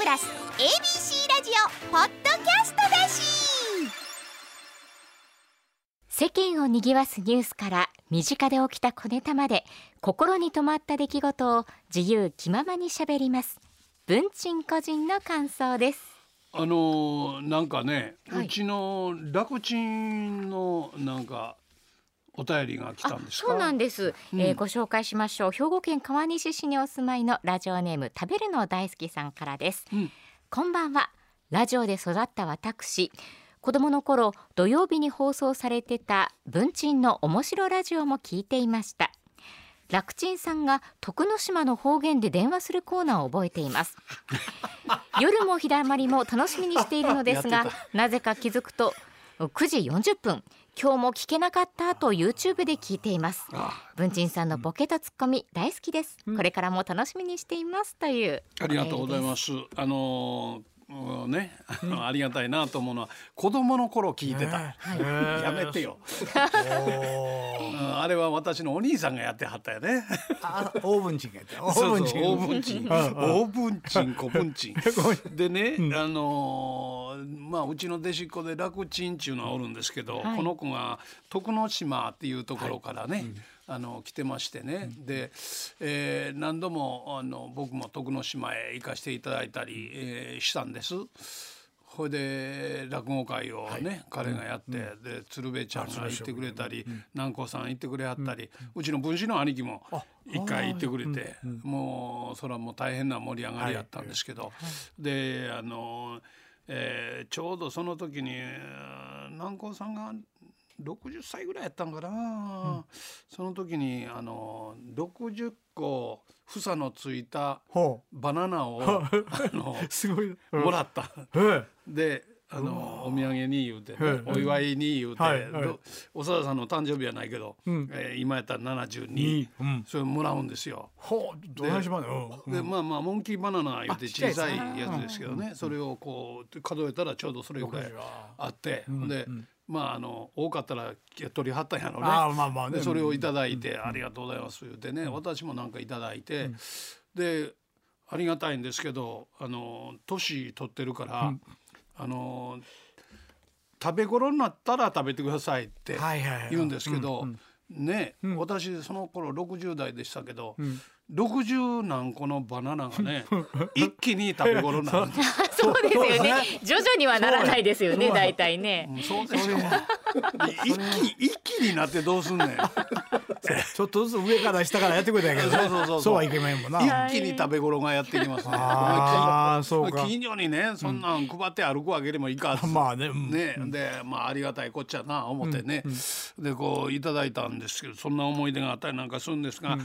プラス ABC ラジオポッドキャストだし。世間を賑わすニュースから身近で起きた小ネタまで心に留まった出来事を自由気ままにしゃべります。文鎮個人の感想です。あのーなんかね、はい。うちの楽ちんのなんかお便りが来たんですか？そうなんです、うん。えーご紹介しましょう。兵庫県川西市にお住まいのラジオネーム食べるの大好きさんからです、うん。こんばんは。ラジオで育った私。子供の頃土曜日に放送されてた文鎮の面白ラジオも聞いていました。楽ちんさんが徳之島の方言で電話するコーナーを覚えています。夜も日だまりも楽しみにしているのですがなぜか気づくと9時40分今日も聞けなかったと YouTube で聞いています。あ文鎮さんのボケとツッコミ大好きです、これからも楽しみにしています。という。ありがとうございすます。あのーうんね、あのありがたいなと思うのは子供の頃聞いてた。やめてよ、うんあれは私のお兄さんがやってはったよね。あオーブンチンがやった。オ そうそうーブンチン。オーブンチン、オーブンチン、小ブンチン。でね、あのーまあうちの弟子っ子で楽ちんっていうのはおるんですけど、はい。この子が徳之島っていうところからね、あの来てましてね、で、えー何度もあの僕も徳之島へ行かせていただいたり、えーしたんです。ほいで落語会をね、彼がやって、で鶴瓶ちゃんが行ってくれたり、南光さん行ってくれはったり、うちの分子の兄貴も一回行ってくれて、もうそれはもう大変な盛り上がりやったんですけど、であの、えーちょうどその時にえー南光さんが60歳ぐらいやったんかな、その時にあの60個房のついたほバナナを あのうすごい。もらった。えであのお土産に言うて、ねはいお祝いに言うて、はいはい。どおさんの誕生日はないけど、ん。えー今やったら72、に。うん。それもらうんですよ。ほうどないしまん。のでまあまあモンキーバナナ言って小さいやつですけどね、それをこう数えたらちょうどそれぐらいあって、で、まああの多かったら取りはったんやろね。ああまあまあね。でそれをいただいて、ありがとうございます言ってね、私もなんかいただいて、でありがたいんですけどあの年取ってるから、あの食べ頃になったら食べてくださいって言うんですけど、ね、私その頃60代でしたけど、60何個のバナナがね 一気に食べ頃になるんですそうですよね徐々にはならないですよね大体ねうんそうですよ。一気一気になってどうすんねん。ちょっとずつ上から下からやってくれたんやけどね。そうそうそうはいけまへんもんな。一気に食べ頃がやってきますね。あーそうか。近所にねそんなん配って歩くわけでもいかず。まあねうん。ね、でまあありがたいこっちゃな思ってね、でこういただいたんですけどそんな思い出があったりなんかするんですが、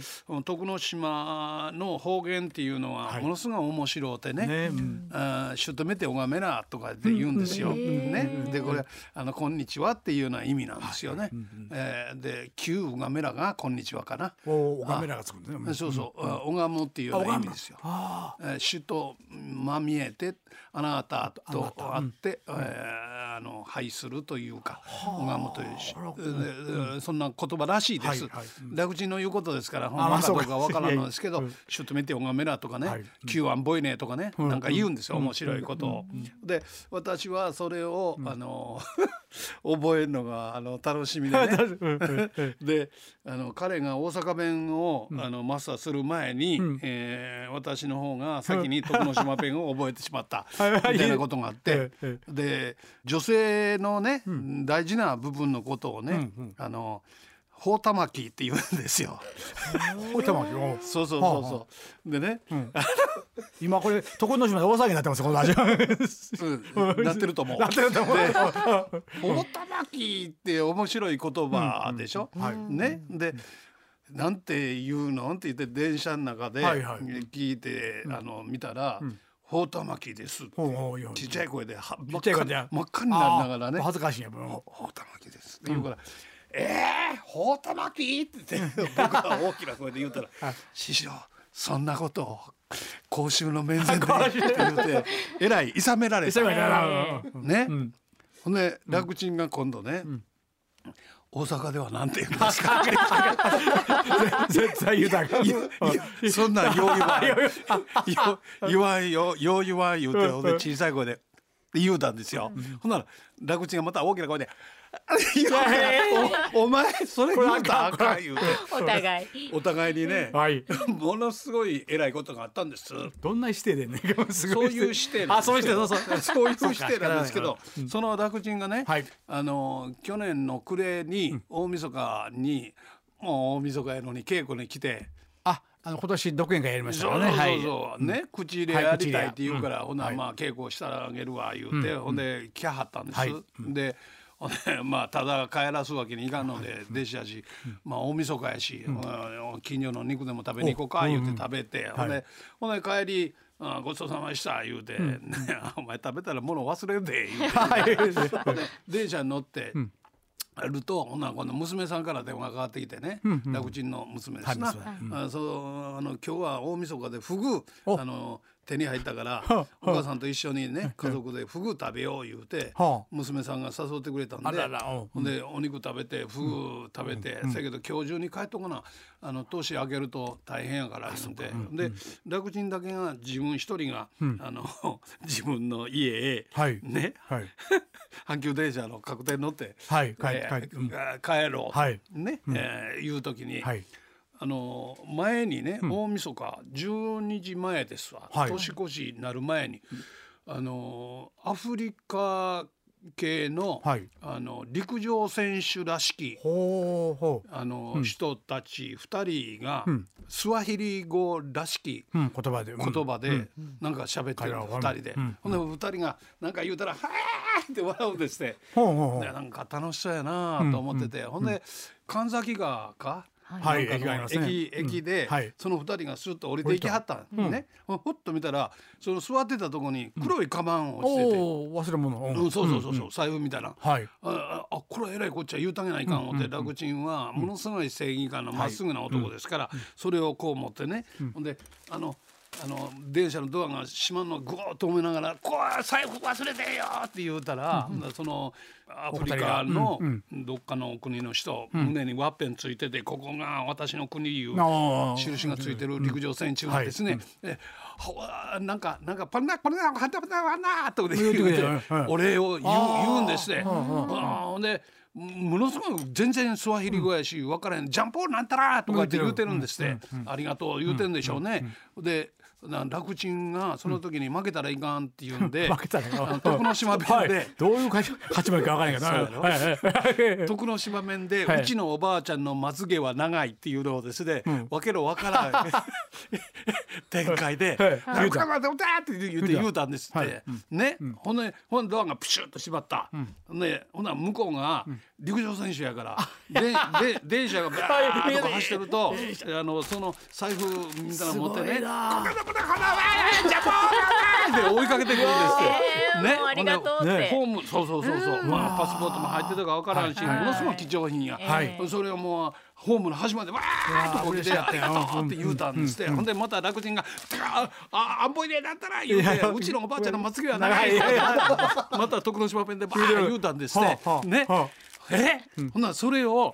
徳之島の方言っていうのはものすごい面白うてね。ねうん「あーシュトメテオガメラ」とかって言うんですよ。ね、でこれあの「こんにちは」っていうような意味なんですよね。えーで「旧ウガメラ」が「こんにちは」かな。おおカメラがつくんだね。そうそう、あ拝むっていうような意味ですよ。あえー主とまみえてあなたと会って、えーあの拝するというか拝むというし、ででそんな言葉らしいです。はいはい。楽ちんの言うことですからほんあまかどうかわからんのですけど「主とめて拝めら」とかねはい「旧安ボイネ」とかねなんか言うんですよ。面白いことを。で私はそれをあの覚えるのがあの楽しみでね。であの彼が大阪弁を、あのマスターする前に、えー私の方が先に徳之島弁を覚えてしまった みたいなことがあってええで女性のね、大事な部分のことをね、あのほうたまきって言うんですよ。おいたまきおそうそうそうそう。でね、今これ徳之島で大騒ぎになってますよこのラジオ。うん。なってると思う。なってると思う。でほうたまきって面白い言葉でしょ？ね。でなんて言うの？って言って電車の中ではいはい。聞いて、あの見たら「ほうたまきです」ちっちゃい声では真っ赤になりながらね。恥ずかしいんやほほうたまきです」って言うから「えー、ほうたまき?」って言って 僕は大きな声で言うたら「師匠そんなことを公衆の面前で」って言うてえらいいさめられた。急い。でなね、ほんで楽ちんが今度ね、大阪ではなんて言うんですか？絶対言うたそんなんよう言わんよ言わんよよう言わん言うて小さい声で言うたんですよ、ほんなら楽ちんがまた大きな声で「いやおお前それ言うたらあかん」言うて。お互い。お互いにね、はい。ものすごい偉いことがあったんです。どんな指定でね すそうごいいう視点あそういうですけど。指定そうそう。そういう視点なんですけど、その楽ちんがね、はい。あの去年の暮れに大晦日に、もう大晦日やのに稽古に来て。ああの今年独演会やりましたそうからね。そうそうね口入れやりたいって言うから、ほな、まあ稽古してあげるわ言うて、ほんで来はったんです、はい。でほんで まあただ帰らすわけにいかんので弟子やし、まあ大晦日やし、うん。近所の肉でも食べに行こうか言うて食べて、ほんで、ほんで帰りあごちそうさまでした言うて、ね お前食べたら物忘れるで言うて、電車に乗って、るとほんなら今度娘さんから電話がかかってきてね、楽ちんの娘ですな、はい娘あそうあの今日は大晦日でフグお。あの手に入ったから はお母さんと一緒にね家族でフグ食べよう言うてはあ。娘さんが誘ってくれたんあでほんでお肉食べてフグ食べてせやけど今日中に帰っとかな。あの年明けると大変やから言うて。で楽ちんだけが自分一人があの 自分の家へはい。ね。はい。阪急電車の確定に乗ってはい帰ろう、はい。ね、えーいう時に、はいあの前にね、大晦日12時前ですわ、はい。年越しになる前に、あのアフリカ系の,、はい。あの陸上選手らしきあの、人たち2人が、ん。スワヒリ語らしきううん言葉で。うん。言葉でなんか喋ってる彼らは2人で、うん。ほんで2人がなんか言うたら「はーって笑うんですって。ほうほうほう。でなんか楽しそうやなと思ってて、ほんで神崎川か、はい。駅がありますね駅駅で、その二人がスッと降りていきはったんね、ほっと見たらその座ってたとこに黒いカバンを落ちて。て、忘れ物。ううんそうそうそうそう、財布みたいな。はい。ああこれはえらいこっちゃ言うたげないかん思って、楽ちんはものすごい正義感のまっすぐな男ですから、それをこう持ってね、ほんであのあの電車のドアが閉まるのをぐーっと思いながら「こう財布忘れてよ!」って言うたら、ほんそのアフリカのどっかの国の人、胸にワッペンついててここが私の国いう印がついてる陸上選手がですね、えほわなんかなんかパンナパンナパンナパンナとかで言うてお礼を言う言うんですね。あーほんでものすごい全然スワヒリ語やし分からへん「ジャンポーなんたら」とかって言うてるんですって「ありがとう」言うてんでしょうね。でな楽ちんがその時に負けたらいかんっていうんで負けたらいかん。あの徳之島弁はい。で。どういう勝ち負けか分からないけど徳之島弁で、はい。うちのおばあちゃんのまつげは長いっていうのをですね、わけのわからない 展開ではい「言うたってって言うて言うた。んですって、はい。ね、ほん。でほんでドアがプシュッと閉まった、ね、ほんなら向こうが陸上選手やから、でで電車がバーッと 走ってるとあのその財布みたいなの持ってね「こんなことこんなジャポー!」って追いかけてくるんですって。えーもうありがとうって。ねホームそうそうそうそう、まあパスポートも入ってたかわからんし、ものすごい貴重品や、はい。それをもうホームの端までわーっとこう来て「ありがとう」って言うたんですって、ほんでまた楽ちんが「あああんぼいでだったら」言うて「うちのおばあちゃんのまつげは長い」また徳之島弁でバーッ言うたんですって、ね、はえ、ほんならそれを、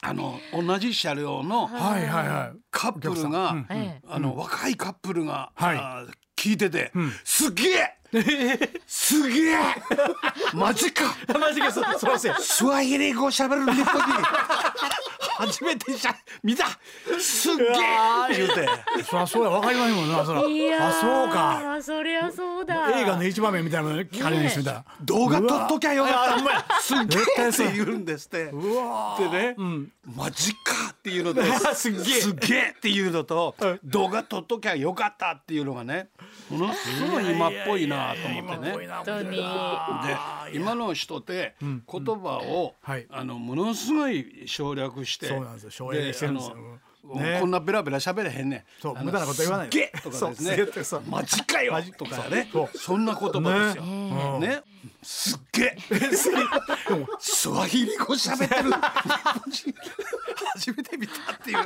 あの同じ車両のカップルが、えあの若いカップルが、聞いてて、すげえすげえ。マジか。マジか。そそうせスワヒリ語喋る日本に初めてしゃ見た。すっげえ。言うて。そりゃそうや。分かりますもんな。そら。いやー。あそうか。あそりゃそうだ。映画の一場面みたいなの聞かれるんです？みたいな動画撮っときゃよかった。すっげえって言うんですって。うわでね、マジかっていうのと すっげえ。すっげえっていうのと動画撮っときゃよかったっていうのがね。ものすごい今っぽいなと思ってね。で今の人って言葉を、はい。あのものすごい省略してそうなんですよ。省略してるんですよ。ね。こんなベラベラ喋れへんねん。そう無駄なこと言わないげえとかですね。マジかよマジとかね。そう。そんな言葉ですよ。ね。ねすっげえ。スワヒリ語喋ってる 初めて見たっていう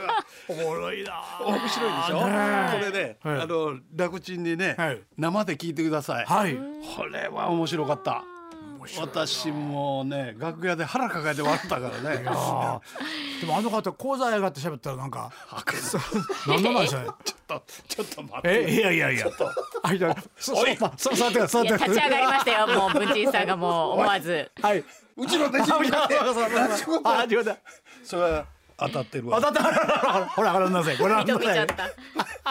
おもろいな面白いでしょ？ねこれね、はい。あの楽ちんにね、はい。生で聞いてください、はい。これは面白かった。私もね楽屋で腹抱えて笑ったからね。でもあの方講座上がって喋ったらなんか何の？なんでしょうねちょっとちょっと待って。えいやいやいや。あいやそそそ座って座って立ち上がりましたよ。もう文鎮さんがもう思わず。はい。うちの弟子みたいであ違うだそれは当たってるわ。当たった ほらほらご覧なさいご覧なさい。認めちゃった。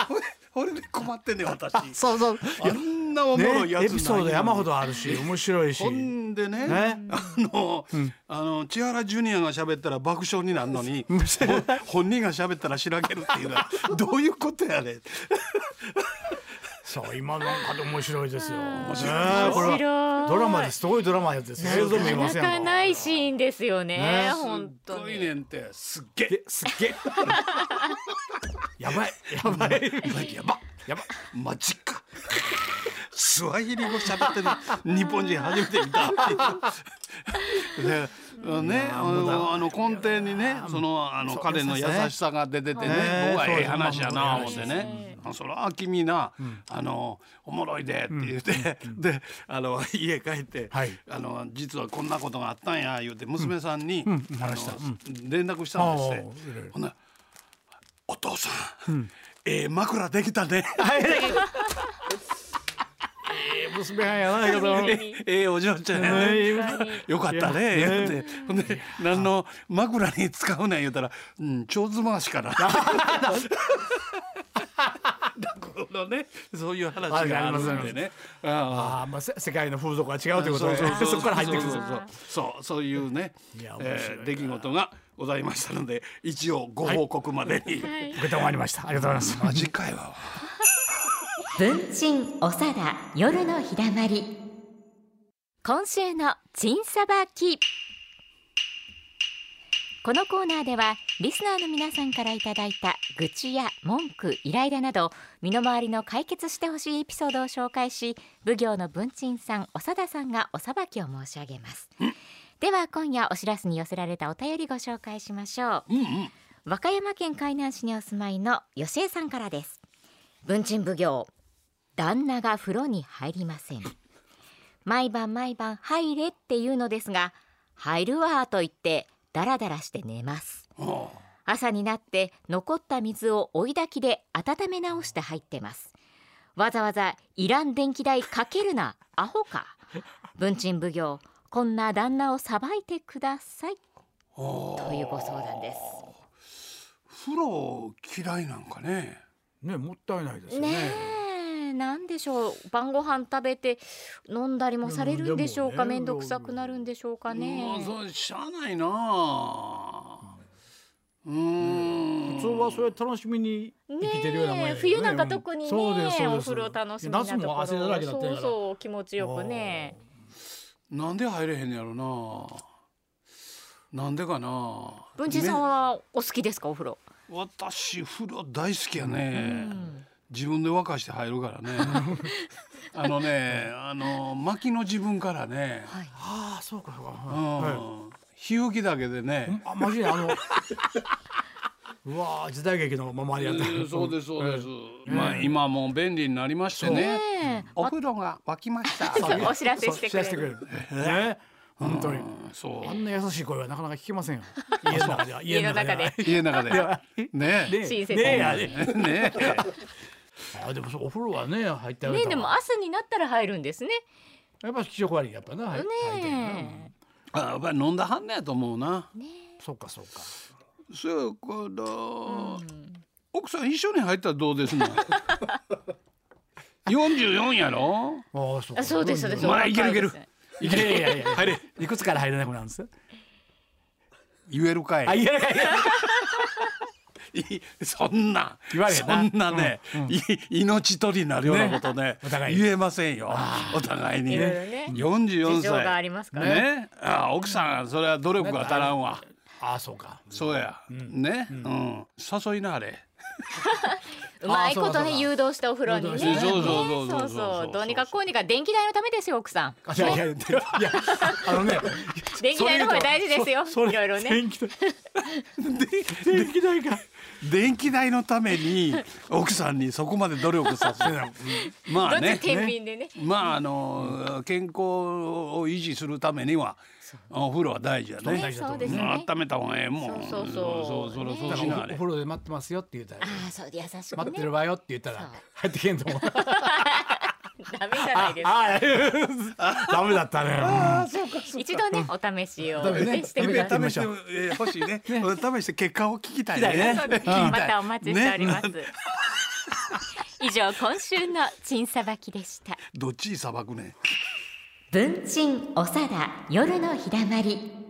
俺で困ってんねん私。そうそう。あんなおもろいねやつエピソード山ほどあるし面白いし。ほんでねね。あの、あの千原ジュニアが喋ったら爆笑になるのにほ本人が喋ったらしらけるっていうのはどういうことやねんそう今なんかで面白いですよ。面白い。面白い。ドラマですごいドラマです映像見えまなかせんか。ないシーンですよね。ね本す当に。っごいねんってすっげすっげえ。やばい。やばい。やばやばマジか。スワヒリ語喋ってる日本人初めて見た。で ねあのあの根底にねそのあの彼の優優しさが出ててねね僕はええ話やな思ってね「あそれは君なあのおもろいで」って言ってであの 家帰ってはい。あの実はこんなことがあったんや言うて娘さんに連絡したんですって。ほんならお父さんええ枕できたね」娘はんやなけどええお嬢ちゃんやね。よかったね。言うて。ほんで何の枕に使うねん言うたら、うん、蝶子回しかな。このね、そういう話があるん。でね。ああ。あまあせ世界の風俗は違うあということでそこから入ってくるそうそうそう。そうそういうねえー出来事がございましたので一応ご報告までに。受けたまわりました。ありがとうございます。マジかいわ。文鎮おさだ夜のひだまり。今週のチンさばきこのコーナーではリスナーの皆さんからいただいた愚痴や文句イライラなど身の回りの解決してほしいエピソードを紹介し奉行の文鎮さん長田さんがおさばきを申し上げます。では今夜お知らせに寄せられたお便りご紹介しましょう。うんうん。和歌山県海南市にお住まいの吉江さんからです。文鎮奉行旦那が風呂に入りません。毎晩毎晩入れって言うのですが入るわと言ってダラダラして寝ます。あ朝になって残った水を追い焚きで温め直して入ってます。わざわざいらん電気代かけるな。アホか。文鎮奉行こんな旦那をさばいてください。というご相談です。風呂嫌いなんかね。ねもったいないですよね。ねえなんでしょう。晩ご飯食べて飲んだりもされるんでしょうか？面倒くさくなるんでしょうかね。もうそうしゃあないな。あ。うーん。普通はそれ楽しみに生きてるようなもんね。冬なんか特にねそうですそうです。お風呂楽しみなところ。夏も汗だらけだったそうから。そう気持ちよくね。なんで入れへんのやろな。なんでかな。文治さんねはお好きですか？お風呂。私風呂大好きやね。自分で沸かして入るからね。あのね、あの薪の自分からね。はい。ああそうかそうか。うはい。ん。火吹きだけでね。あマジで？あの うわー時代劇のままでやったうんそうですそうです。まあ今もう便利になりましてね。お風呂が沸きました。お知らせしてくれる。ね。本当に。うんそう。あ。んな優しい声はなかなか聞けませんよ。家の中では。家の中で家の中で。ね。ね。ね。あでもそうお風呂はね入ってあげねでも朝になったら入るんですね。やっぱ気色悪いやっぱな入入ってるな。ねあやっぱり飲んだはんねやと思うな。そうかそうか。そうかだ。奥さん一緒に入ったらどうですの？四十四やろ？ああそうか。あそうですそうです。まあいけるいける。お若ですいやいやいや入れ。いくつから入れなくなるんです？言えるかい。あいやいやいやいそんな言われへんな。そんなね、い命取りになるようなことね お互い言えませんよ。お互いに。いろいろね。44事情があ歳りますから。ね。あ奥さんそれは努力が足らんわ。ああそうか。そうや、ね、うん。誘いなあれ うまいことね誘導したお風呂にね。そうそうそうそうそう。そうそう。どうにかこうにか電気代のためですよ奥さん。あいやいやいやあのね 電気代の方が大事ですよいろいろね。電気代電 気代が電気代のために奥さんにそこまで努力させるまあねどっち天秤でね。まああの健康を維持するためにはお風呂は大事やね。ね。そうですう温めた方がええもん。そうそうそう。そうそうお風呂で待ってますよって言ったら。ああそう優しく待ってねるわよって言ったそう。ら入ってけんと思う。ダメじゃないですか。ああダメだったね。一度ねお試しをしてください。試してえー欲しいね。試して結果を聞きたいね。またお待ちしております、以上今週のチンさばきでした。どっちさばくね。文鎮おさだ夜のひだまり。